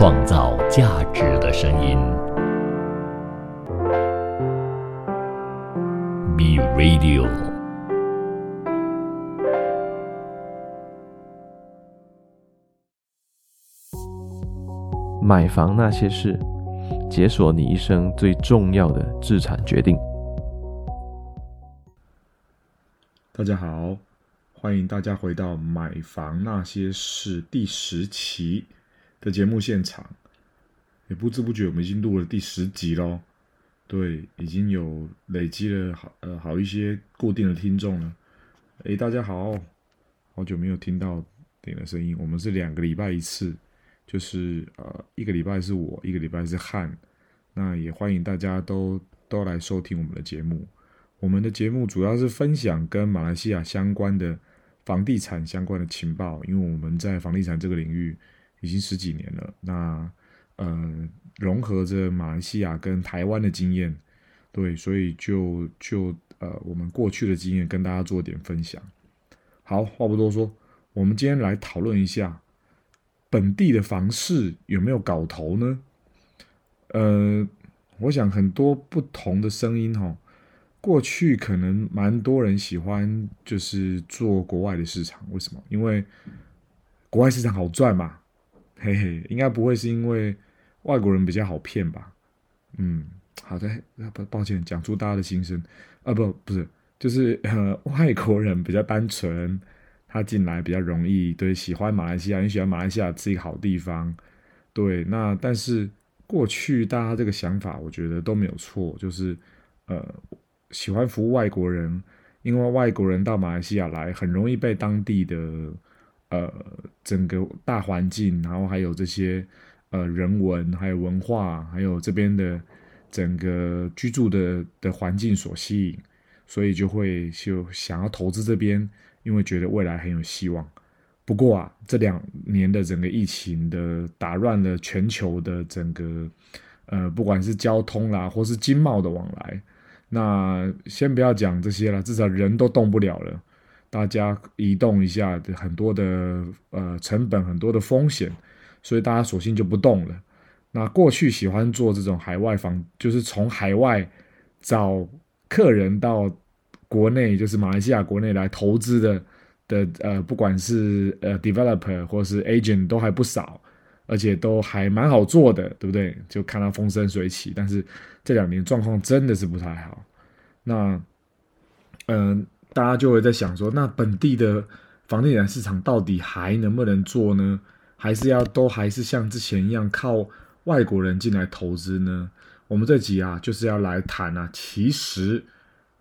创造价值的声音。B Radio。买房那些事，解锁你一生最重要的资产决定。大家好，欢迎大家回到《买房那些事》第十期的节目现场。也不知不觉，我们已经录了第十集喽。对，已经有累积了好呃好一些固定的听众了。诶，大家好，好久没有听到你的声音。我们是两个礼拜一次，就是呃一个礼拜是我，一个礼拜是汉。那也欢迎大家都都来收听我们的节目。我们的节目主要是分享跟马来西亚相关的房地产相关的情报，因为我们在房地产这个领域已经十几年了。那呃。融合着马来西亚跟台湾的经验，对，所以就就呃，我们过去的经验跟大家做点分享。好，话不多说，我们今天来讨论一下本地的房市有没有搞头呢？呃，我想很多不同的声音哈，过去可能蛮多人喜欢就是做国外的市场，为什么？因为国外市场好赚嘛，嘿嘿，应该不会是因为。外国人比较好骗吧，嗯，好的，不抱歉，讲出大家的心声啊，不，不是，就是呃，外国人比较单纯，他进来比较容易，对，喜欢马来西亚，你喜欢马来西亚是一个好地方，对，那但是过去大家这个想法，我觉得都没有错，就是呃，喜欢服务外国人，因为外国人到马来西亚来，很容易被当地的呃整个大环境，然后还有这些。呃，人文还有文化，还有这边的整个居住的的环境所吸引，所以就会就想要投资这边，因为觉得未来很有希望。不过啊，这两年的整个疫情的打乱了全球的整个呃，不管是交通啦，或是经贸的往来，那先不要讲这些了，至少人都动不了了，大家移动一下，很多的呃成本，很多的风险。所以大家索性就不动了。那过去喜欢做这种海外房，就是从海外找客人到国内，就是马来西亚国内来投资的的呃，不管是呃 developer 或是 agent 都还不少，而且都还蛮好做的，对不对？就看到风生水起。但是这两年状况真的是不太好。那嗯、大家就会在想说，那本地的房地产市场到底还能不能做呢？还是要都还是像之前一样靠外国人进来投资呢？我们这集啊就是要来谈啊，其实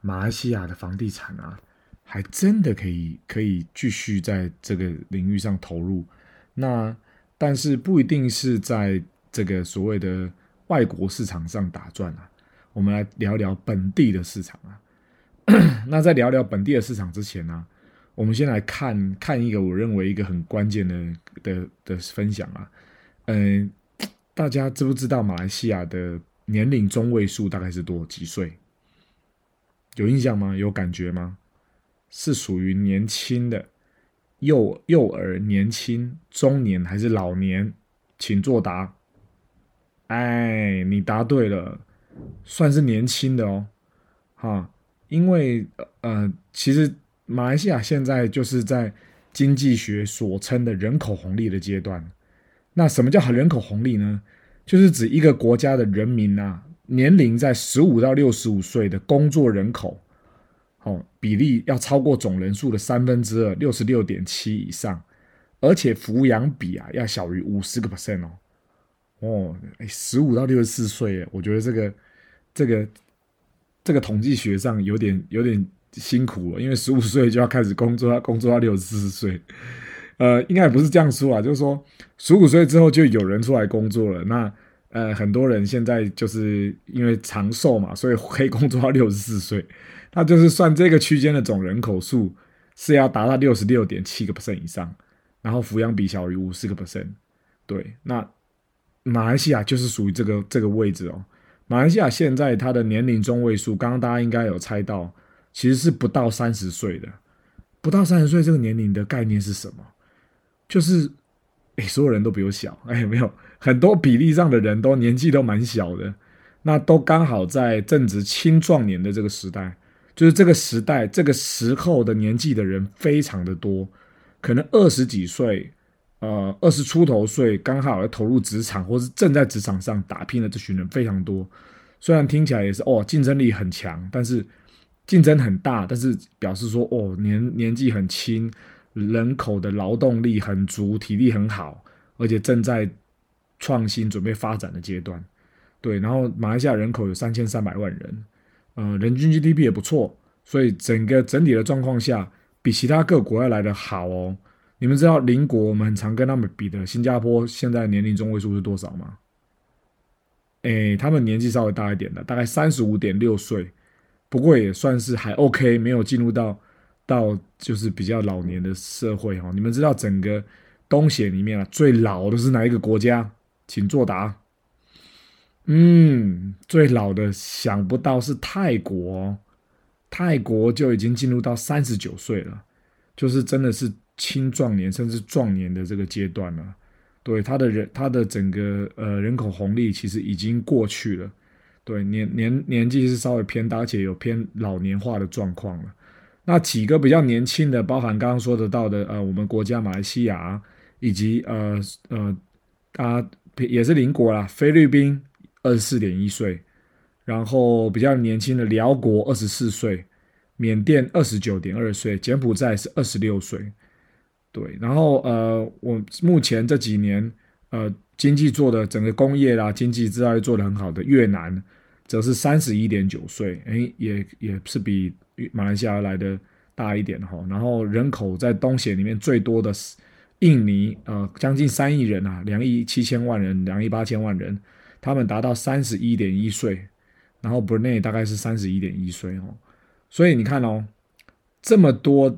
马来西亚的房地产啊，还真的可以可以继续在这个领域上投入。那但是不一定是在这个所谓的外国市场上打转啊。我们来聊聊本地的市场啊。那在聊聊本地的市场之前呢，我们先来看看一个我认为一个很关键的的的分享啊，嗯，大家知不知道马来西亚的年龄中位数大概是多几岁？有印象吗？有感觉吗？是属于年轻的幼幼儿、年轻、中年还是老年？请作答。哎，你答对了，算是年轻的哦，哈，因为呃，其实。马来西亚现在就是在经济学所称的人口红利的阶段。那什么叫人口红利呢？就是指一个国家的人民啊，年龄在十五到六十五岁的工作人口，哦，比例要超过总人数的三分之二，六十六点七以上，而且抚养比啊要小于五十个 percent 哦。哦，十五到六十四岁，我觉得这个这个这个统计学上有点有点。辛苦了，因为十五岁就要开始工作，要工作到六十四岁，呃，应该也不是这样说啊，就是说十五岁之后就有人出来工作了。那呃，很多人现在就是因为长寿嘛，所以可以工作到六十四岁。那就是算这个区间的总人口数是要达到六十六点七个 percent 以上，然后抚养比小于五十个 percent。对，那马来西亚就是属于这个这个位置哦。马来西亚现在它的年龄中位数，刚刚大家应该有猜到。其实是不到三十岁的，不到三十岁这个年龄的概念是什么？就是，所有人都比我小，哎，没有很多比例上的人都年纪都蛮小的，那都刚好在正值青壮年的这个时代，就是这个时代这个时候的年纪的人非常的多，可能二十几岁，呃，二十出头岁，刚好要投入职场或是正在职场上打拼的这群人非常多。虽然听起来也是哦，竞争力很强，但是竞争很大，但是表示说哦，年年纪很轻。人口的劳动力很足，体力很好，而且正在创新、准备发展的阶段。对，然后马来西亚人口有三千三百万人，呃，人均 GDP 也不错，所以整个整体的状况下，比其他各国要来的好哦。你们知道邻国我们很常跟他们比的新加坡现在年龄中位数是多少吗？诶，他们年纪稍微大一点的，大概三十五点六岁，不过也算是还 OK，没有进入到。到就是比较老年的社会哈，你们知道整个东协里面啊，最老的是哪一个国家？请作答。嗯，最老的想不到是泰国，泰国就已经进入到三十九岁了，就是真的是青壮年甚至壮年的这个阶段了。对，他的人，他的整个呃人口红利其实已经过去了。对，年年年纪是稍微偏大，而且有偏老年化的状况了。那几个比较年轻的，包含刚刚说得到的，呃，我们国家马来西亚，以及呃呃啊也是邻国啦，菲律宾二十四点一岁，然后比较年轻的寮国二十四岁，缅甸二十九点二岁，柬埔寨是二十六岁，对，然后呃我目前这几年呃经济做的整个工业啦，经济制造业做得很好的越南，则是三十一点九岁，诶，也也是比。马来西亚来的大一点哈，然后人口在东协里面最多的是印尼，呃，将近三亿人啊，两亿七千万人，两亿八千万人，他们达到三十一点一岁，然后 Brunei 大概是三十一点一岁哦，所以你看哦，这么多，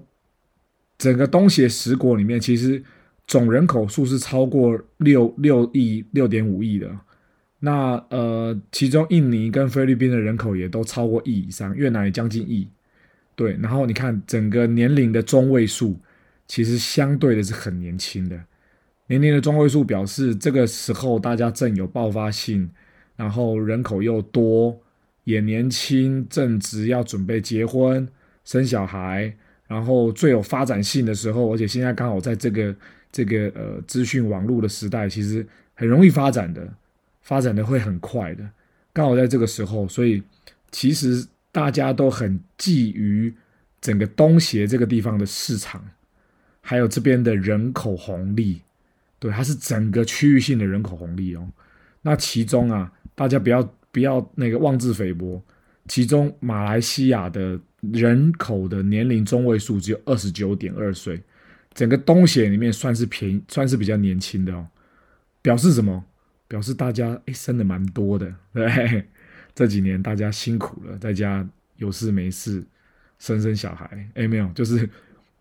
整个东协十国里面，其实总人口数是超过六六亿六点五亿的。那呃，其中印尼跟菲律宾的人口也都超过亿以上，越南也将近亿。对，然后你看整个年龄的中位数，其实相对的是很年轻的。年龄的中位数表示这个时候大家正有爆发性，然后人口又多，也年轻，正值要准备结婚生小孩，然后最有发展性的时候，而且现在刚好在这个这个呃资讯网络的时代，其实很容易发展的，发展的会很快的，刚好在这个时候，所以其实。大家都很觊觎整个东协这个地方的市场，还有这边的人口红利，对，它是整个区域性的人口红利哦。那其中啊，大家不要不要那个妄自菲薄，其中马来西亚的人口的年龄中位数只有二十九点二岁，整个东协里面算是便宜，算是比较年轻的哦。表示什么？表示大家诶生的蛮多的，对。这几年大家辛苦了，在家有事没事生生小孩，哎，没有，就是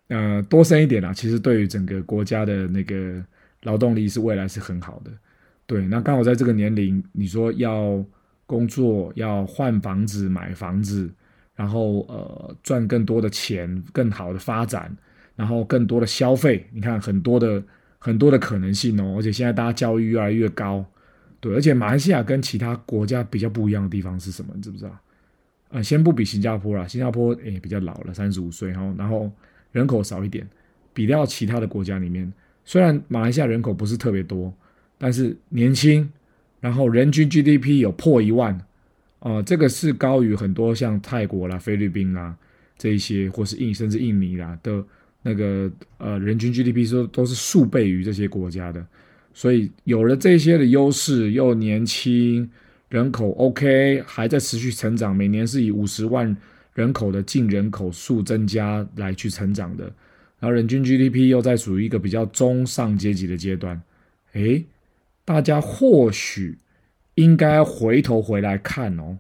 呃多生一点啦。其实对于整个国家的那个劳动力是未来是很好的。对，那刚好在这个年龄，你说要工作，要换房子、买房子，然后呃赚更多的钱，更好的发展，然后更多的消费，你看很多的很多的可能性哦。而且现在大家教育越来越高。对，而且马来西亚跟其他国家比较不一样的地方是什么？你知不知道？呃，先不比新加坡啦，新加坡诶比较老了，三十五岁哈，然后人口少一点，比较其他的国家里面，虽然马来西亚人口不是特别多，但是年轻，然后人均 GDP 有破一万，呃，这个是高于很多像泰国啦、菲律宾啦这一些，或是印甚至印尼啦的那个呃人均 GDP 说都是数倍于这些国家的。所以有了这些的优势，又年轻，人口 OK，还在持续成长，每年是以五十万人口的净人口数增加来去成长的，然后人均 GDP 又在属于一个比较中上阶级的阶段，诶，大家或许应该回头回来看哦，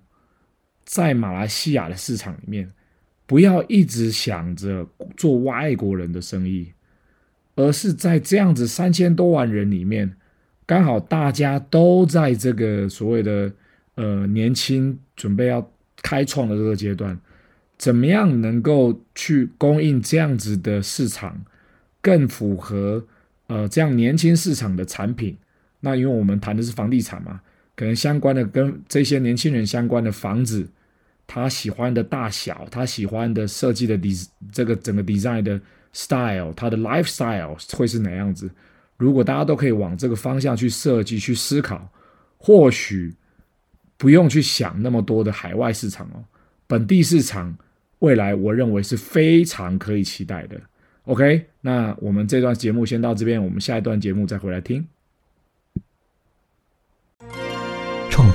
在马来西亚的市场里面，不要一直想着做外国人的生意。而是在这样子三千多万人里面，刚好大家都在这个所谓的呃年轻准备要开创的这个阶段，怎么样能够去供应这样子的市场，更符合呃这样年轻市场的产品。那因为我们谈的是房地产嘛，可能相关的跟这些年轻人相关的房子，他喜欢的大小，他喜欢的设计的 des 这个整个 design 的 style，他的 lifestyle 会是哪样子？如果大家都可以往这个方向去设计、去思考，或许不用去想那么多的海外市场哦，本地市场未来我认为是非常可以期待的。OK，那我们这段节目先到这边，我们下一段节目再回来听。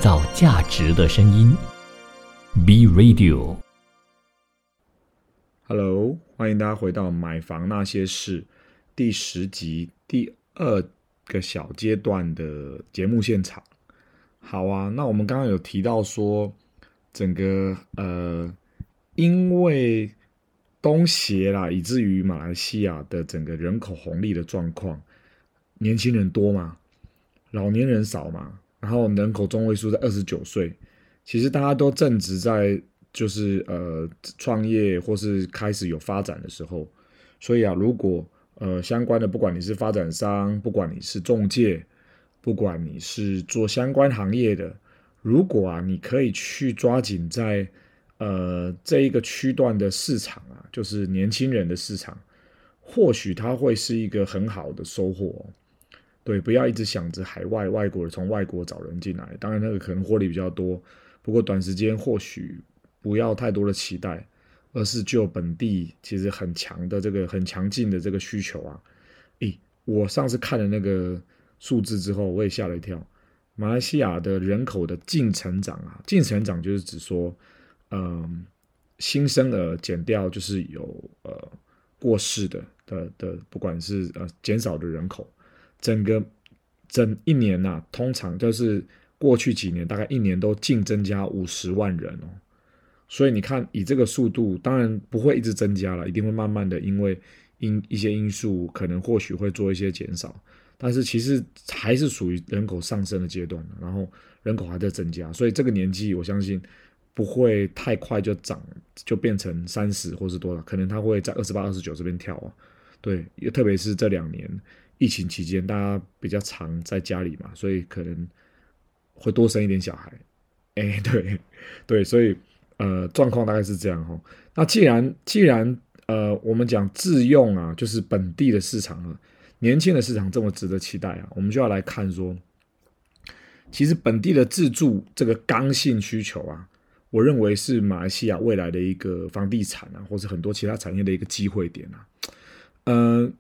造价值的声音，B Radio。Hello，欢迎大家回到《买房那些事》第十集第二个小阶段的节目现场。好啊，那我们刚刚有提到说，整个呃，因为东协啦，以至于马来西亚的整个人口红利的状况，年轻人多嘛，老年人少嘛。然后人口中位数在二十九岁，其实大家都正值在就是呃创业或是开始有发展的时候，所以啊，如果呃相关的，不管你是发展商，不管你是中介，不管你是做相关行业的，如果啊你可以去抓紧在呃这一个区段的市场啊，就是年轻人的市场，或许它会是一个很好的收获哦。对，不要一直想着海外外国人，从外国找人进来，当然那个可能获利比较多，不过短时间或许不要太多的期待，而是就本地其实很强的这个很强劲的这个需求啊。诶，我上次看了那个数字之后，我也吓了一跳，马来西亚的人口的净成长啊，净成长就是指说，嗯，新生儿减掉就是有呃过世的的的，不管是呃减少的人口。整个整一年呐、通常就是过去几年，大概一年都净增加五十万人哦。所以你看，以这个速度，当然不会一直增加了，一定会慢慢的，因为因一些因素，可能或许会做一些减少。但是其实还是属于人口上升的阶段，然后人口还在增加，所以这个年纪，我相信不会太快就涨，就变成三十或是多少，可能它会在二十八、二十九这边跳啊。对，也特别是这两年。疫情期间，大家比较常在家里嘛，所以可能会多生一点小孩。哎、对对，所以呃，状况大概是这样哈。那既然既然呃，我们讲自用啊，就是本地的市场啊，年轻的市场这么值得期待啊，我们就要来看说，其实本地的自住这个刚性需求啊，我认为是马来西亚未来的一个房地产啊，或是很多其他产业的一个机会点啊，嗯、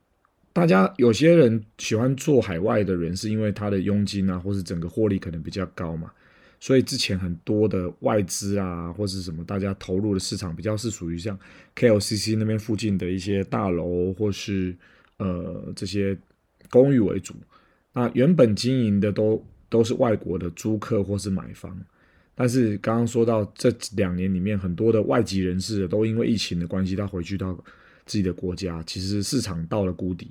大家有些人喜欢做海外的人，是因为他的佣金啊，或是整个获利可能比较高嘛，所以之前很多的外资啊，或是什么，大家投入的市场比较是属于像 KLCC 那边附近的一些大楼，或是呃这些公寓为主。那原本经营的都都是外国的租客或是买方，但是刚刚说到这两年里面，很多的外籍人士都因为疫情的关系，他回去到自己的国家，其实市场到了谷底。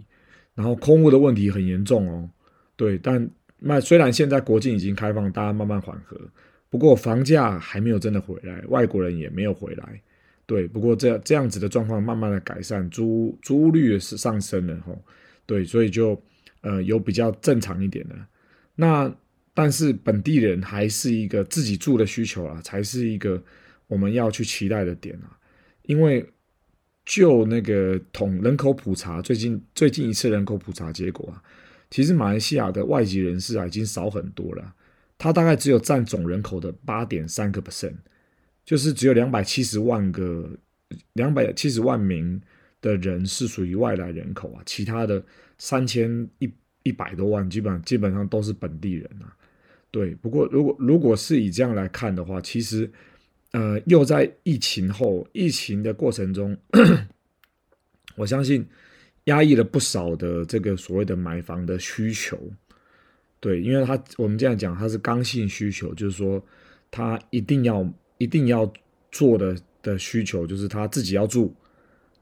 然后空屋的问题很严重哦，对，但那虽然现在国境已经开放，大家慢慢缓和，不过房价还没有真的回来，外国人也没有回来，对，不过这这样子的状况慢慢的改善，租租率也是上升了吼，对，所以就呃有比较正常一点的，那但是本地人还是一个自己住的需求啊，才是一个我们要去期待的点啊，因为。就那个统人口普查，最近最近一次人口普查结果啊，其实马来西亚的外籍人士啊已经少很多了，它大概只有占总人口的八点三个 percent，就是只有两百七十万个两百七十万名的人是属于外来人口啊，其他的三千一一百多万基本上基本上都是本地人啊。对，不过如果如果是以这样来看的话，其实。呃，又在疫情后，疫情的过程中，我相信压抑了不少的这个所谓的买房的需求。对，因为他我们这样讲，它是刚性需求，就是说他一定要一定要做的的需求，就是他自己要住，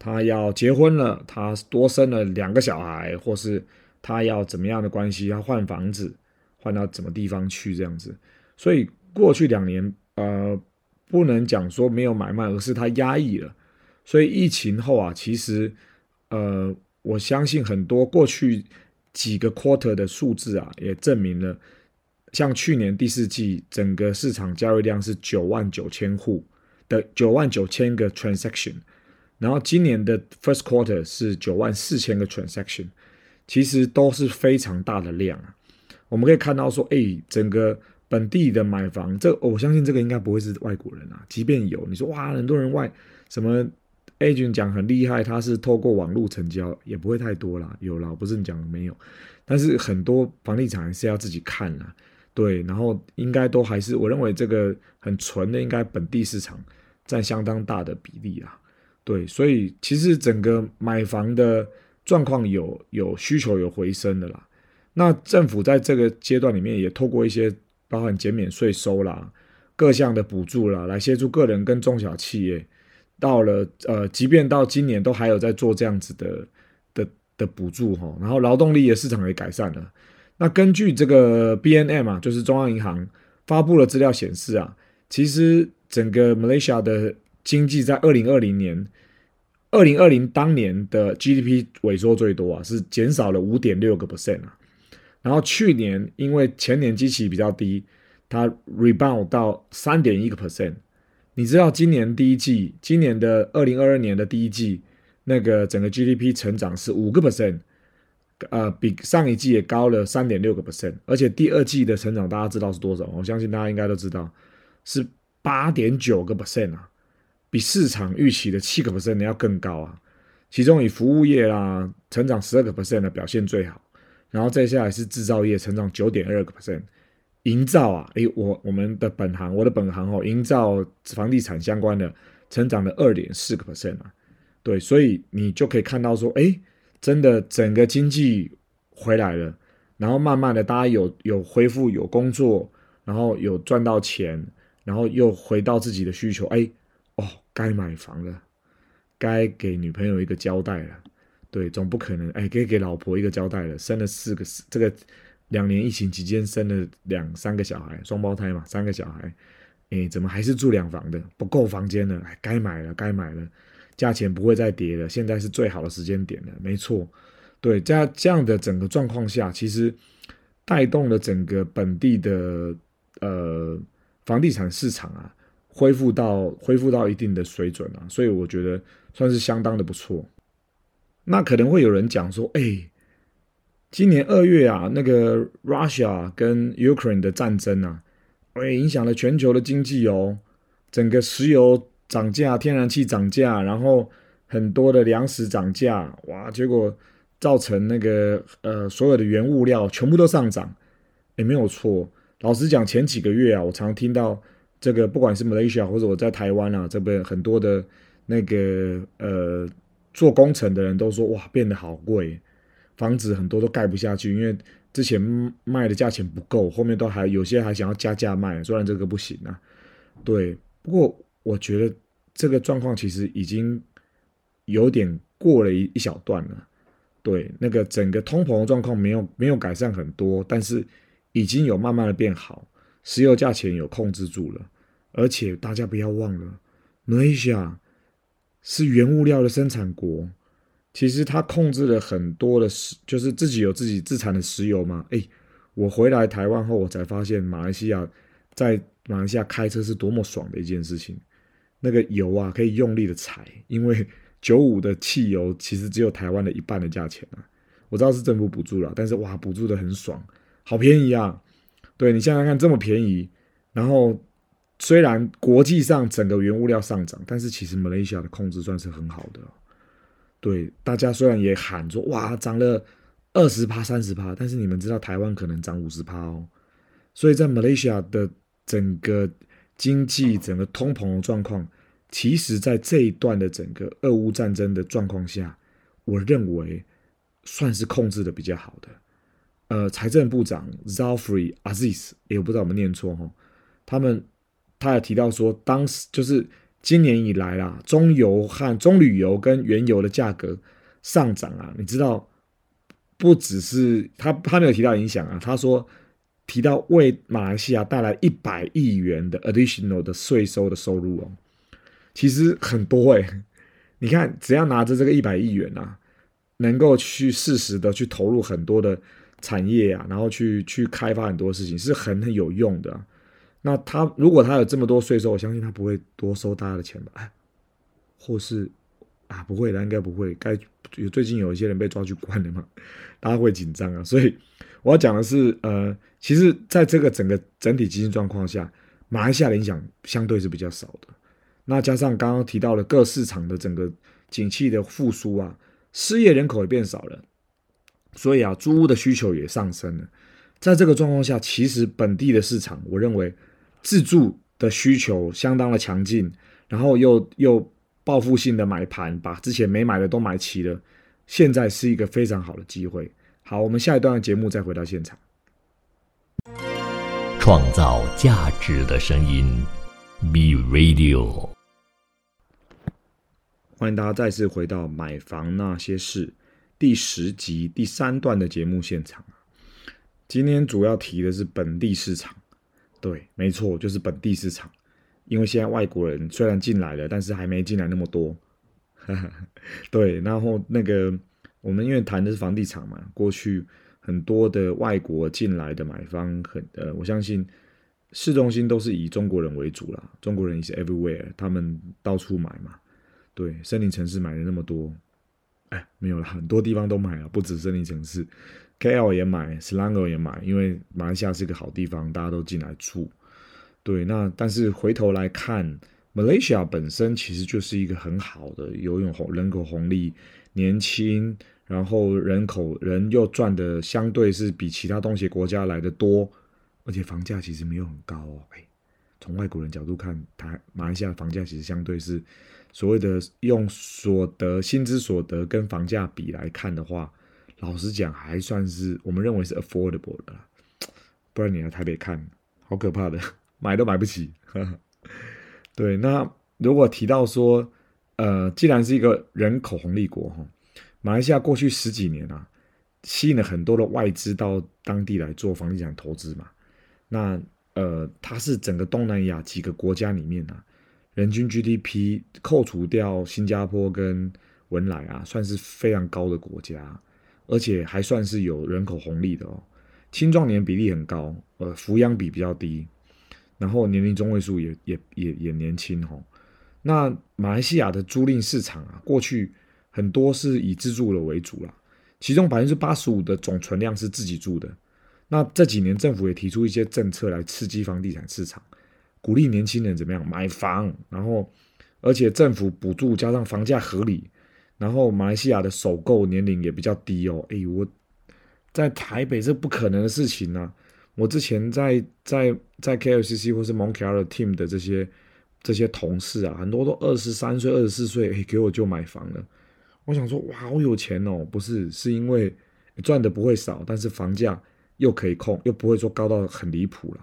他要结婚了，他多生了两个小孩，或是他要怎么样的关系，要换房子，换到什么地方去这样子。所以过去两年，呃。不能讲说没有买卖，而是它压抑了。所以疫情后啊，其实，呃，我相信很多过去几个 quarter 的数字啊，也证明了，像去年第四季整个市场交易量是九万九千户的九万九千个 transaction，然后今年的 first quarter 是九万四千个 transaction，其实都是非常大的量啊。我们可以看到说，哎，整个本地的买房，这我相信这个应该不会是外国人啊，即便有，你说哇，很多人外什么？agent 讲很厉害，他是透过网络成交，也不会太多啦。有啦，不是你讲的没有，但是很多房地产还是要自己看啦，对，然后应该都还是我认为这个很纯的，应该本地市场占相当大的比例啦，对，所以其实整个买房的状况有有需求有回升的啦。那政府在这个阶段里面也透过一些包含减免税收啦、各项的补助啦，来协助个人跟中小企业。到了呃，即便到今年都还有在做这样子的的的补助哈，然后劳动力的市场也改善了。那根据这个 BNM 啊，就是中央银行发布的资料显示啊，其实整个 Malaysia 的经济在二零二零年，二零二零当年的 GDP 萎缩最多啊，是减少了五点六个 percent 啊。然后去年因为前年基期比较低，它 rebound 到三点一个 percent。你知道今年第一季，今年的二零二二年的第一季，那个整个 GDP 成长是五个 percent，呃，比上一季也高了三点六个 percent，而且第二季的成长大家知道是多少？我相信大家应该都知道，是八点九个 percent 啊，比市场预期的七个 percent 要更高啊。其中以服务业啦，成长十二个 percent 的表现最好，然后再下来是制造业成长九点二个 percent。营造啊，诶，我我们的本行，我的本行哦，营造房地产相关的，成长了二点四个 percent 啊，对，所以你就可以看到说，诶，真的整个经济回来了，然后慢慢的大家有有恢复有工作，然后有赚到钱，然后又回到自己的需求，诶，哦，该买房了，该给女朋友一个交代了，对，总不可能，诶，该给老婆一个交代了，生了四个这个。两年疫情期间生了两三个小孩，双胞胎嘛，三个小孩，诶，怎么还是住两房的？不够房间了，该买了，该买了，价钱不会再跌了，现在是最好的时间点了，没错，对，在这样的整个状况下，其实带动了整个本地的呃房地产市场啊，恢复到恢复到一定的水准啊，所以我觉得算是相当的不错。那可能会有人讲说，诶。今年二月啊，那个 Russia 跟 Ukraine 的战争啊，会影响了全球的经济哦。整个石油涨价，天然气涨价，然后很多的粮食涨价，哇！结果造成那个呃，所有的原物料全部都上涨，也没有错。老实讲，前几个月啊，我常听到这个，不管是 Malaysia 或者我在台湾啊，这边很多的那个呃做工程的人都说，哇，变得好贵。房子很多都盖不下去，因为之前卖的价钱不够，后面都还有些还想要加价卖，虽然这个不行啊。对，不过我觉得这个状况其实已经有点过了一一小段了。对，那个整个通膨的状况没有没有改善很多，但是已经有慢慢的变好，石油价钱有控制住了，而且大家不要忘了，马来西亚是原物料的生产国。其实它控制了很多的石，就是自己有自己自产的石油嘛。诶，我回来台湾后，我才发现马来西亚在马来西亚开车是多么爽的一件事情。那个油啊，可以用力的踩，因为九五的汽油其实只有台湾的一半的价钱啊。我知道是政府补助了，但是哇，补助的很爽，好便宜啊！对，你想想看，这么便宜，然后虽然国际上整个原物料上涨，但是其实马来西亚的控制算是很好的。对，大家虽然也喊说哇涨了二十趴、三十趴，但是你们知道台湾可能涨五十趴哦。所以在马来西亚的整个经济、整个通膨的状况，其实在这一段的整个俄乌战争的状况下，我认为算是控制的比较好的。呃，财政部长 Zafri Aziz 也不知道我们念错哈，他们他也提到说，当时就是。今年以来啦，中油和中旅游跟原油的价格上涨啊，你知道，不只是他，他没有提到影响啊。他说提到为马来西亚带来一百亿元的 additional 的税收的收入哦，其实很多诶、欸。你看，只要拿着这个一百亿元啊，能够去适时的去投入很多的产业啊，然后去去开发很多事情，是很很有用的。那他如果他有这么多税收，我相信他不会多收大家的钱吧？哎，或是啊，不会的，应该不会。该有最近有一些人被抓去关了嘛，大家会紧张啊。所以我要讲的是，呃，其实在这个整个整体经济状况下，马来西亚的影响相对是比较少的。那加上刚刚提到的各市场的整个景气的复苏啊。失业人口也变少了，所以啊，租屋的需求也上升了。在这个状况下，其实本地的市场，我认为自住的需求相当的强劲，然后又又报复性的买盘，把之前没买的都买齐了。现在是一个非常好的机会。好，我们下一段的节目再回到现场，创造价值的声音，Be Radio。欢迎大家再次回到《买房那些事》第十集第三段的节目现场。今天主要提的是本地市场，对，没错，就是本地市场。因为现在外国人虽然进来了，但是还没进来那么多。对，然后那个我们因为谈的是房地产嘛，过去很多的外国进来的买方很呃，我相信市中心都是以中国人为主啦，中国人也是 everywhere，他们到处买嘛。对，森林城市买了那么多，哎，没有了，很多地方都买了，不止森林城市，KL 也买，Selangor 也买，因为马来西亚是一个好地方，大家都进来住。对，那但是回头来看，Malaysia 本身其实就是一个很好的游泳红人口红利，年轻，然后人口人又赚的相对是比其他东协国家来的多，而且房价其实没有很高哦。哎，从外国人角度看，台马来西亚房价其实相对是。所谓的用所得、薪资所得跟房价比来看的话，老实讲还算是我们认为是 affordable 的。不然你来台北看，好可怕的，买都买不起。对，那如果提到说，呃，既然是一个人口红利国哈，马来西亚过去十几年啊，吸引了很多的外资到当地来做房地产投资嘛。那呃，它是整个东南亚几个国家里面啊。人均 GDP 扣除掉新加坡跟文莱啊，算是非常高的国家，而且还算是有人口红利的哦。青壮年比例很高，呃，抚养比比较低，然后年龄中位数也也也也年轻哦。那马来西亚的租赁市场啊，过去很多是以自住的为主啦，其中百分之八十五的总存量是自己住的。那这几年政府也提出一些政策来刺激房地产市场。鼓励年轻人怎么样买房，然后而且政府补助加上房价合理，然后马来西亚的首购年龄也比较低哦。哎，我在台北这不可能的事情、啊。我之前在在在 KLCC 或是 Mont Kiara Team 的这些这些同事啊，很多都二十三岁、二十四岁，哎，给我就买房了。我想说，哇，好有钱哦！不是，是因为赚的不会少，但是房价又可以控，又不会说高到很离谱了。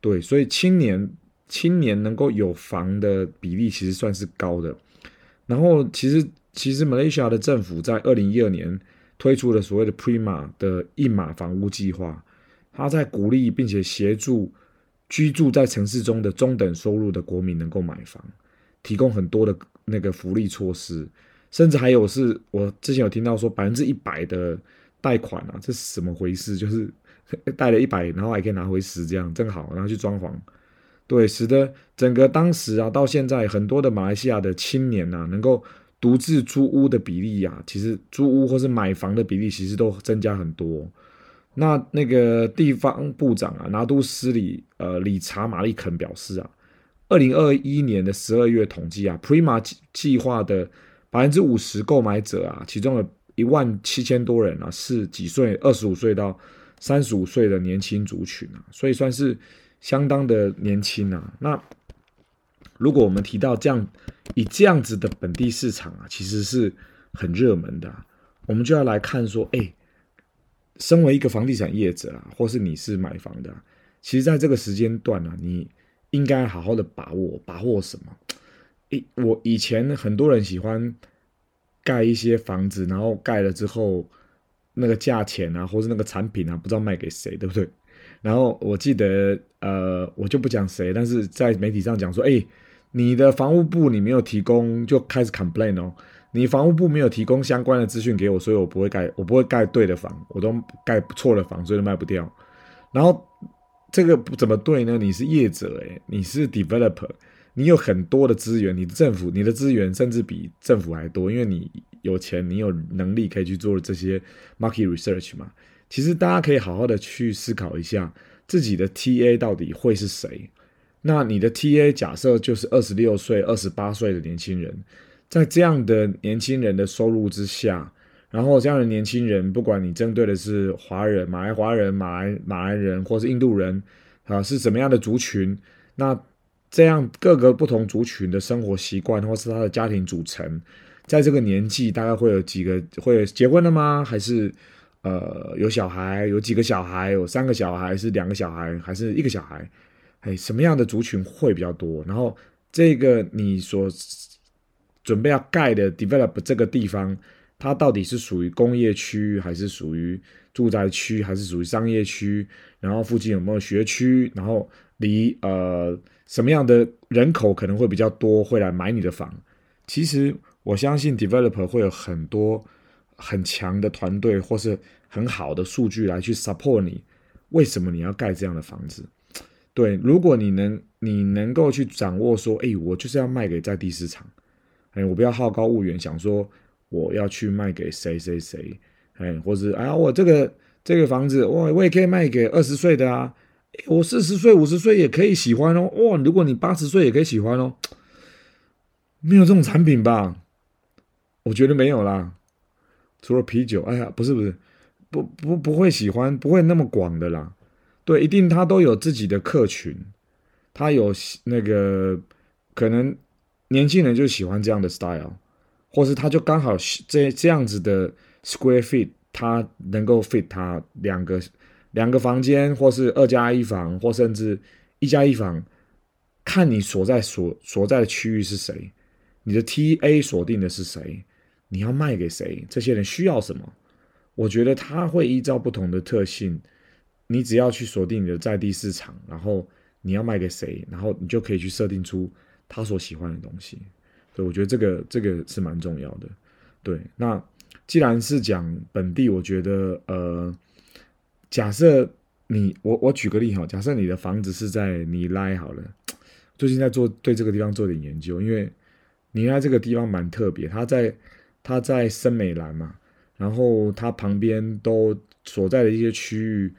对，所以青年青年能够有房的比例其实算是高的。然后，其实其实马来西亚的政府在二零一二年推出了所谓的 Prima 的一码房屋计划，它在鼓励并且协助居住在城市中的中等收入的国民能够买房，提供很多的那个福利措施，甚至还有是我之前有听到说百分之一百的贷款啊，这是什么回事？就是。贷了一百，然后还可以拿回十，这样正好，然后去装潢，对，使得整个当时啊，到现在很多的马来西亚的青年啊，能够独自租屋的比例啊，其实租屋或是买房的比例其实都增加很多。那那个地方部长啊，拿督斯里呃理查马利肯表示啊，二零二一年的十二月统计啊，Prima 计划的百分之五十购买者啊，其中有一万七千多人啊，是几岁？二十五岁到。三十五岁的年轻族群啊，所以算是相当的年轻啊。那如果我们提到这样以这样子的本地市场啊，其实是很热门的。我们就要来看说，哎，身为一个房地产业者啊，或是你是买房的啊，其实在这个时间段啊，你应该好好的把握，把握什么？诶，我以前很多人喜欢盖一些房子，然后盖了之后。那个价钱啊，或是那个产品啊，不知道卖给谁，对不对？然后我记得，呃，我就不讲谁，但是在媒体上讲说，哎，你的房务部你没有提供，就开始 complain 哦。你房屋部没有提供相关的资讯给我，所以我不会盖，我不会盖对的房，我都盖错的房，所以都卖不掉。然后这个不怎么对呢？你是业者诶，你是 developer，你有很多的资源，你的政府你的资源甚至比政府还多，因为你有钱，你有能力可以去做这些 market research 嘛。其实大家可以好好的去思考一下，自己的 TA 到底会是谁？那你的 TA 假设就是二十六岁、二十八岁的年轻人。在这样的年轻人的收入之下，然后这样的年轻人，不管你针对的是华人、马来华人、马来马来人，或是印度人，啊，是什么样的族群？那这样各个不同族群的生活习惯，或是他的家庭组成，在这个年纪大概会有几个会结婚了吗？还是呃有小孩？有几个小孩？有三个小孩？是两个小孩？还是一个小孩？哎，什么样的族群会比较多？然后这个你所准备要盖的 develop 这个地方，它到底是属于工业区，还是属于住宅区，还是属于商业区？然后附近有没有学区？然后离呃什么样的人口可能会比较多，会来买你的房？其实我相信 developer 会有很多很强的团队，或是很好的数据来去 support 你。为什么你要盖这样的房子？对，如果你能你能够去掌握说，哎，我就是要卖给在地市场。哎，我不要好高骛远，想说我要去卖给谁谁谁，哎，或者啊，我这个这个房子，哇，我也可以卖给二十岁的啊，我四十岁、五十岁也可以喜欢哦，哇，如果你八十岁也可以喜欢哦，没有这种产品吧？我觉得没有啦，除了啤酒，哎呀，不是不是，不不不会喜欢，不会那么广的啦，对，一定他都有自己的客群，他有那个可能。年轻人就喜欢这样的 style，或是他就刚好这这样子的 square feet，他能够 fit 他两个两个房间，或是二加一房，或甚至一加一房，看你所在所所在的区域是谁，你的 TA 锁定的是谁，你要卖给谁，这些人需要什么？我觉得他会依照不同的特性，你只要去锁定你的在地市场，然后你要卖给谁，然后你就可以去设定出。他所喜欢的东西，所以我觉得这个这个是蛮重要的。对，那既然是讲本地，我觉得呃，假设你我我举个例哈，假设你的房子是在尼拉好了，最近在做对这个地方做点研究，因为尼拉这个地方蛮特别，它在它在森美兰嘛，然后它旁边都所在的一些区域，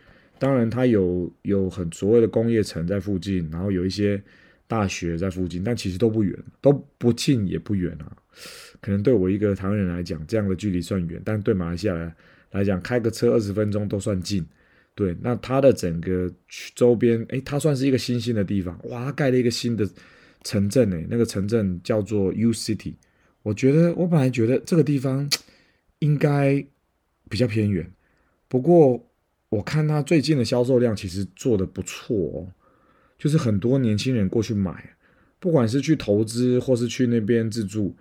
当然它有有很所谓的工业城在附近，然后有一些。大学在附近，但其实都不远，都不近也不远啊。可能对我一个台湾人来讲，这样的距离算远，但对马来西亚来来讲，开个车二十分钟都算近。对，那它的整个周边，诶，它算是一个新兴的地方。哇，它盖了一个新的城镇，诶，那个城镇叫做 U City。我觉得，我本来觉得这个地方应该比较偏远，不过我看它最近的销售量其实做得不错哦。就是很多年轻人过去买，不管是去投资或是去那边自住，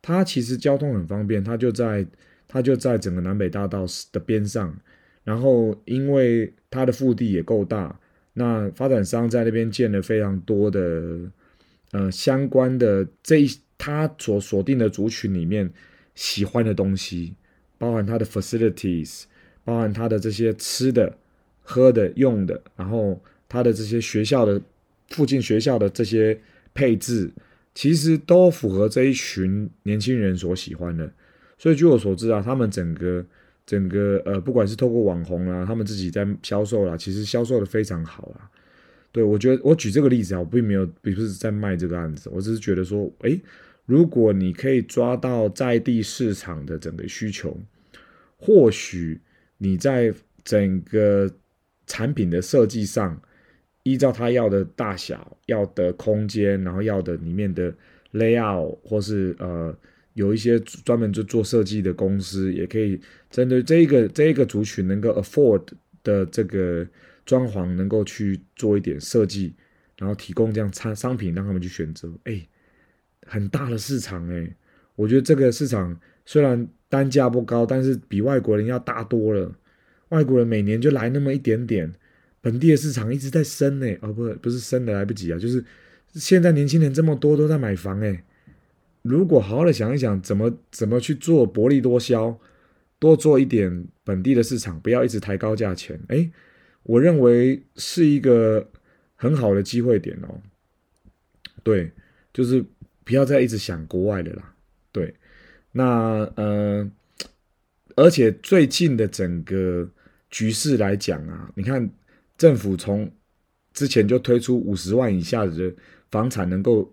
它其实交通很方便，它就在它就在整个南北大道的边上，然后因为它的腹地也够大，那发展商在那边建了非常多的呃相关的这一他所锁定的族群里面喜欢的东西，包含它的 facilities，包含它的这些吃的、喝的、用的，然后。他的这些学校的附近学校的这些配置，其实都符合这一群年轻人所喜欢的。所以据我所知啊，他们整个整个呃，不管是透过网红啊，他们自己在销售啦，其实销售的非常好啊。对，我觉得我举这个例子啊，我并没有，并不是在卖这个案子，我只是觉得说，诶，如果你可以抓到在地市场的整个需求，或许你在整个产品的设计上。依照他要的大小、要的空间，然后要的里面的 layout，或是呃有一些专门就做设计的公司，也可以针对这个这个族群能够 afford 的这个装潢，能够去做一点设计，然后提供这样产商品让他们去选择。哎，很大的市场哎，我觉得这个市场虽然单价不高，但是比外国人要大多了。外国人每年就来那么一点点。本地的市场一直在升呢，哦不，不是升的来不及啊，就是现在年轻人这么多都在买房哎，如果好好的想一想，怎么怎么去做薄利多销，多做一点本地的市场，不要一直抬高价钱。哎，我认为是一个很好的机会点哦。对，就是不要再一直想国外的啦。那呃，而且最近的整个局势来讲啊，你看政府从之前就推出五十万以下的房产能够。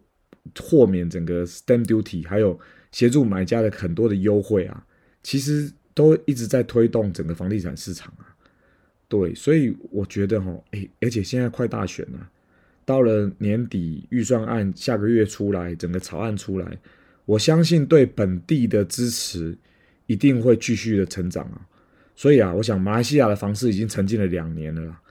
豁免整个 stamp duty，还有协助买家的很多的优惠啊，其实都一直在推动整个房地产市场啊。对，所以我觉得哈，哎，而且现在快大选了，到了年底预算案下个月出来，整个草案出来，我相信对本地的支持一定会继续的成长啊。所以啊，我想马来西亚的房市已经沉寂了两年了啦，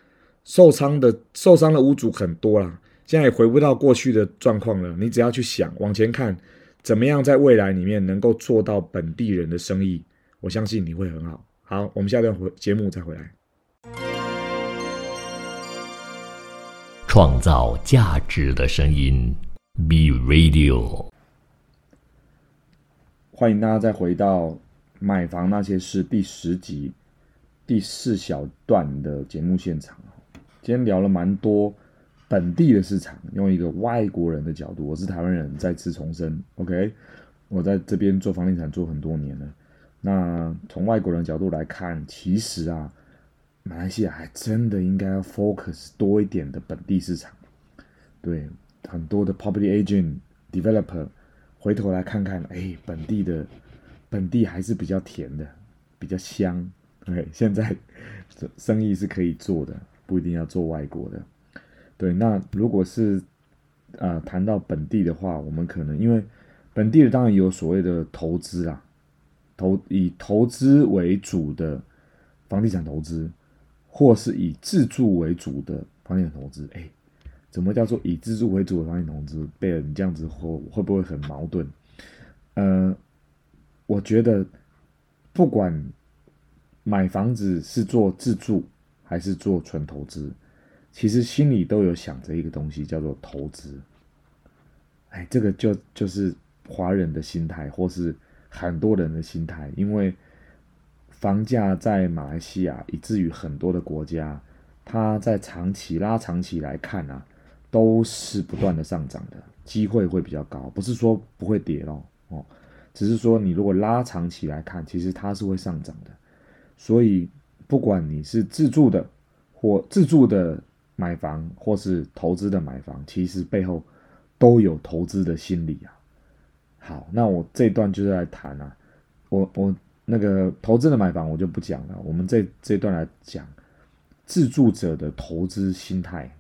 受伤的受伤的屋主很多啦。现在也回不到过去的状况了。你只要去想往前看，怎么样在未来里面能够做到本地人的生意，我相信你会很好。好，我们下段回节目再回来。创造价值的声音，Be Radio。欢迎大家再回到买房那些事第十集第四小段的节目现场。今天聊了蛮多。本地的市场，用一个外国人的角度，我是台湾人，再次重申，OK，我在这边做房地产做很多年了。那从外国人的角度来看，其实啊，马来西亚还真的应该要 focus 多一点的本地市场。对，很多的 property agent developer 回头来看看，哎，本地的本地还是比较甜的，比较香。OK，现在 生意是可以做的，不一定要做外国的。对，那如果是，呃，谈到本地的话，我们可能因为本地的当然有所谓的投资啊，投以投资为主的房地产投资，或是以自住为主的房地产投资。哎，怎么叫做以自住为主的房地产投资？贝尔，你这样子会会不会很矛盾？呃，我觉得不管买房子是做自住还是做纯投资。其实心里都有想着一个东西，叫做投资。哎，这个就就是华人的心态，或是很多人的心态。因为房价在马来西亚，以至于很多的国家，它在长期拉长期来看啊，都是不断的上涨的，机会会比较高。不是说不会跌咯，哦，只是说你如果拉长期来看，其实它是会上涨的。所以不管你是自住的或自住的。买房或是投资的买房，其实背后都有投资的心理啊。好，那我这段就是来谈啊，我我那个投资的买房我就不讲了，我们这这段来讲自住者的投资心态。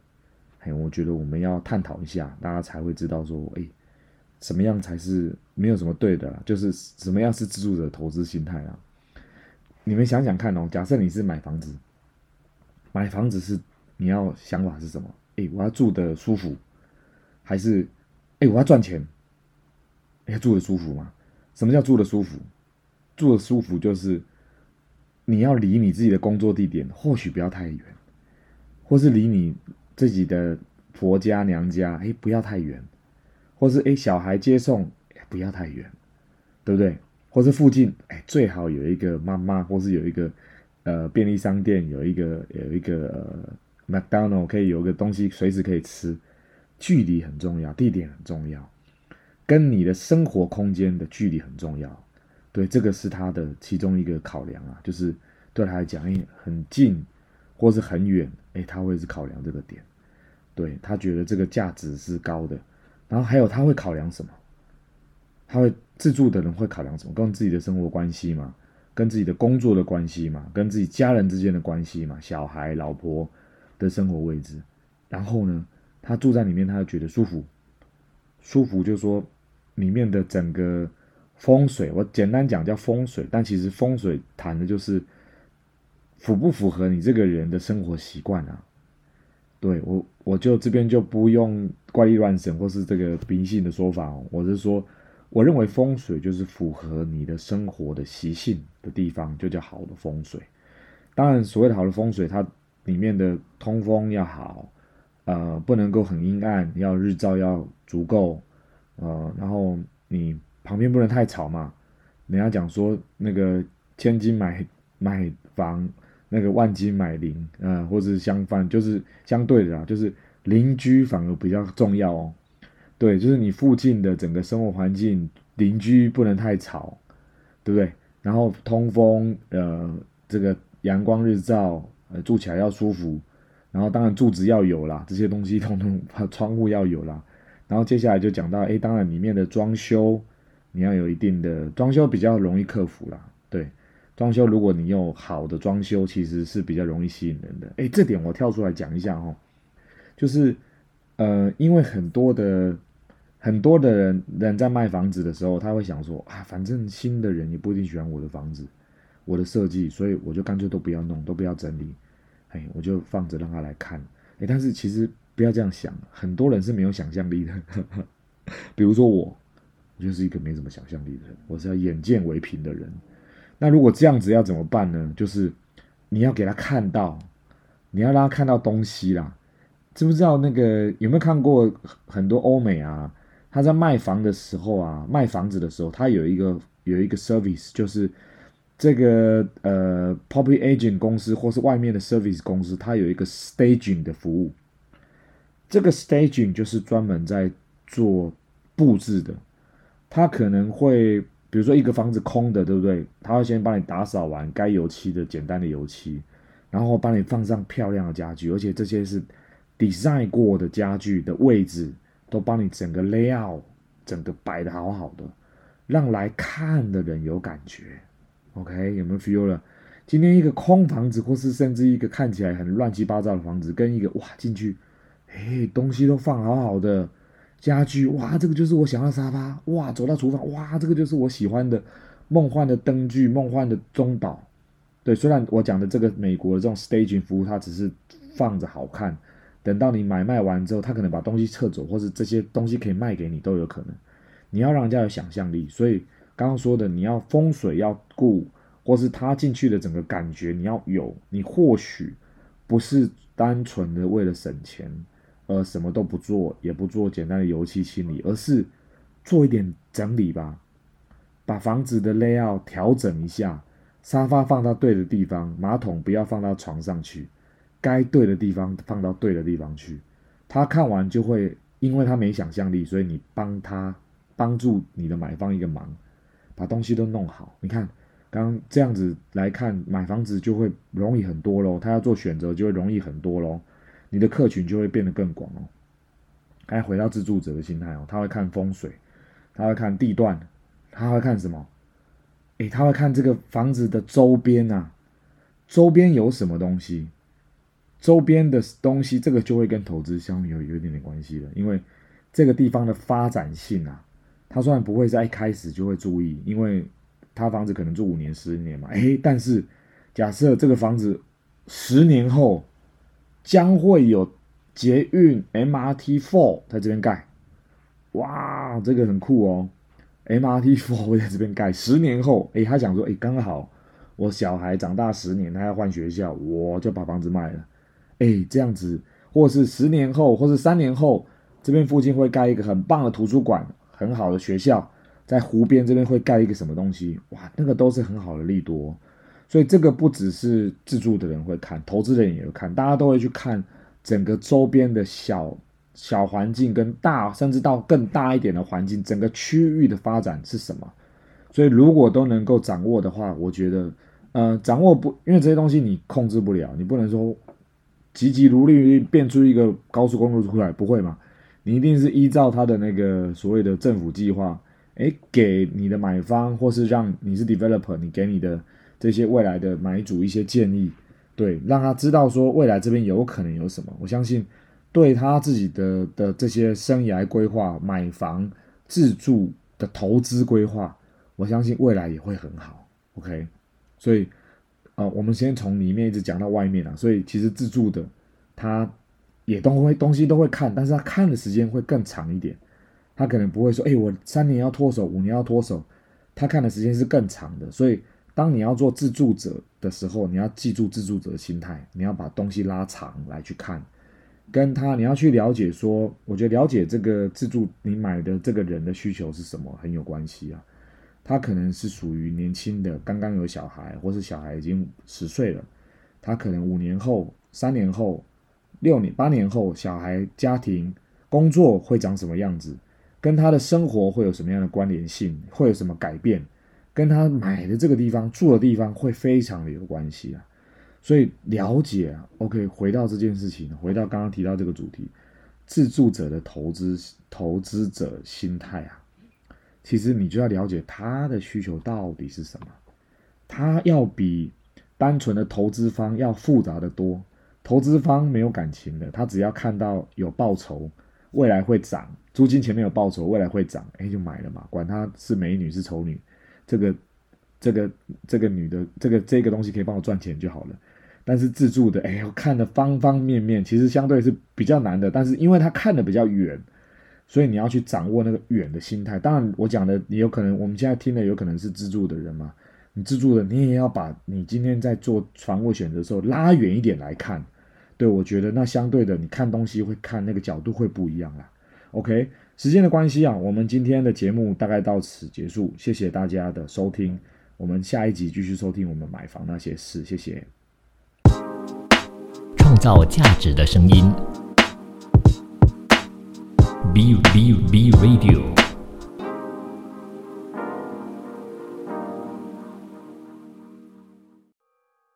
哎，我觉得我们要探讨一下，大家才会知道说，哎，什么样才是没有什么对的啦，就是什么样是自住者投资心态啊？你们想想看哦，假设你是买房子，买房子是。你要想法是什么？哎，我要住得舒服，还是哎我要赚钱？哎，住得舒服吗？什么叫住得舒服？住得舒服就是你要离你自己的工作地点或许不要太远，或是离你自己的婆家娘家哎不要太远，或是哎小孩接送不要太远，对不对？或是附近哎最好有一个妈妈，或是有一个呃便利商店，有一个有一个。呃 McDonald 可以有个东西随时可以吃，距离很重要，地点很重要，跟你的生活空间的距离很重要。对，这个是他的其中一个考量啊，就是对他来讲，哎，很近或是很远，哎，他会是考量这个点。对，他觉得这个价值是高的。然后还有他会考量什么？他会自住的人会考量什么？跟自己的生活关系嘛，跟自己的工作的关系嘛，跟自己家人之间的关系嘛，小孩、老婆。的生活位置，然后呢，他住在里面，他就觉得舒服，舒服就是说里面的整个风水，我简单讲叫风水，但其实风水谈的就是符不符合你这个人的生活习惯啊。对，我，我就这边就不用怪力乱神或是这个迷信的说法，我是说，我认为风水就是符合你的生活的习性的地方，就叫好的风水。当然，所谓的好的风水，它里面的通风要好，呃，不能够很阴暗，要日照要足够，呃，然后你旁边不能太吵嘛。人家讲说那个千金买买房，那个万金买邻，啊、或是相反，就是相对的啦，就是邻居反而比较重要哦。对，就是你附近的整个生活环境，邻居不能太吵，对不对？然后通风，呃，这个阳光日照，呃，住起来要舒服。然后当然柱子要有啦，这些东西通通 窗户要有啦。然后接下来就讲到，哎，当然里面的装修，你要有一定的装修比较容易克服啦。对，装修如果你有好的装修，其实是比较容易吸引人的。哎，这点我跳出来讲一下哦，就是呃，因为很多的。很多的人人在卖房子的时候，他会想说啊，反正新的人也不一定喜欢我的房子，我的设计，所以我就干脆都不要弄，都不要整理，哎，我就放着让他来看。哎，但是其实不要这样想，很多人是没有想象力的。比如说我，我就是一个没什么想象力的人，我是要眼见为凭的人。那如果这样子要怎么办呢？就是你要给他看到，你要让他看到东西啦。知不知道那个有没有看过很多欧美啊？他在卖房的时候啊，卖房子的时候，他有一个有一个 service，就是这个呃 property agent 公司或是外面的 service 公司，它有一个 staging 的服务。这个 staging 就是专门在做布置的。他可能会，比如说一个房子空的，对不对？他会先帮你打扫完该油漆的简单的油漆，然后帮你放上漂亮的家具，而且这些是 design 过的家具的位置。都帮你整个 layout，整个摆的好好的，让来看的人有感觉。OK，有没有 feel 了？今天一个空房子，或是甚至一个看起来很乱七八糟的房子，跟一个哇进去，嘿，东西都放好好的，家具哇，这个就是我想要的沙发，哇，走到厨房，哇，这个就是我喜欢的梦幻的灯具，梦幻的中岛。对，虽然我讲的这个美国的这种 staging 服务，它只是放着好看。等到你买卖完之后，他可能把东西撤走，或是这些东西可以卖给你都有可能。你要让人家有想象力，所以刚刚说的，你要风水要顾，或是他进去的整个感觉你要有。你或许不是单纯的为了省钱而什么都不做，也不做简单的油漆清理，而是做一点整理吧，把房子的 layout 调整一下，沙发放到对的地方，马桶不要放到床上去。该对的地方放到对的地方去，他看完就会，因为他没想象力，所以你帮他帮助你的买方一个忙，把东西都弄好。你看，刚这样子来看，买房子就会容易很多喽，他要做选择就会容易很多喽，你的客群就会变得更广哦。该回到自住者的心态哦，他会看风水，他会看地段，他会看什么？诶，他会看这个房子的周边啊，周边有什么东西？周边的东西，这个就会跟投资相有有一点点关系了，因为这个地方的发展性啊，他虽然不会在一开始就会注意，因为他房子可能住五年、十年嘛，诶，但是假设这个房子十年后将会有捷运 MRT Four 在这边盖，哇，这个很酷哦，MRT Four 会在这边盖，十年后，诶，他想说，诶，刚好我小孩长大十年，他要换学校，我就把房子卖了。哎，这样子，或是十年后，或是三年后，这边附近会盖一个很棒的图书馆，很好的学校，在湖边这边会盖一个什么东西？哇，那个都是很好的利多。所以这个不只是自住的人会看，投资人也会看，大家都会去看整个周边的小小环境跟大，甚至到更大一点的环境，整个区域的发展是什么？所以如果都能够掌握的话，我觉得，呃，掌握不，因为这些东西你控制不了，你不能说。急急如律令变出一个高速公路出来，不会嘛？你一定是依照他的那个所谓的政府计划，诶，给你的买方或是让你是 developer，你给你的这些未来的买主一些建议，对，让他知道说未来这边有可能有什么。我相信对他自己的的这些生涯规划、买房自住的投资规划，我相信未来也会很好。OK，所以。啊、呃，我们先从里面一直讲到外面啊，所以其实自住的他也都会东西都会看，但是他看的时间会更长一点。他可能不会说，哎，我三年要脱手，五年要脱手，他看的时间是更长的。所以，当你要做自助者的时候，你要记住自助者的心态，你要把东西拉长来去看。跟他你要去了解说，我觉得了解这个自助你买的这个人的需求是什么很有关系啊。他可能是属于年轻的，刚刚有小孩，或是小孩已经十岁了，他可能五年后、三年后、六年、八年后，小孩、家庭、工作会长什么样子，跟他的生活会有什么样的关联性，会有什么改变，跟他买的这个地方、住的地方会非常的有关系啊。所以了解啊，OK，回到这件事情，回到刚刚提到这个主题，自住者的投资投资者心态啊，其实你就要了解他的需求到底是什么，他要比单纯的投资方要复杂得多。投资方没有感情的，他只要看到有报酬，未来会涨，租金前面有报酬，未来会涨，哎，就买了嘛，管他是美女是丑女，这个这个这个女的，这个这个东西可以帮我赚钱就好了。但是自助的，哎，我看的方方面面，其实相对是比较难的。但是因为他看的比较远，所以你要去掌握那个远的心态。当然，我讲的你有可能，我们现在听的有可能是自助的人嘛。你自助的，你也要把你今天在做船务选择的时候拉远一点来看。对，我觉得那相对的，你看东西会看那个角度会不一样啦。OK，时间的关系啊，我们今天的节目大概到此结束。谢谢大家的收听，我们下一集继续收听我们买房那些事。谢谢。创造价值的声音，B B B Radio。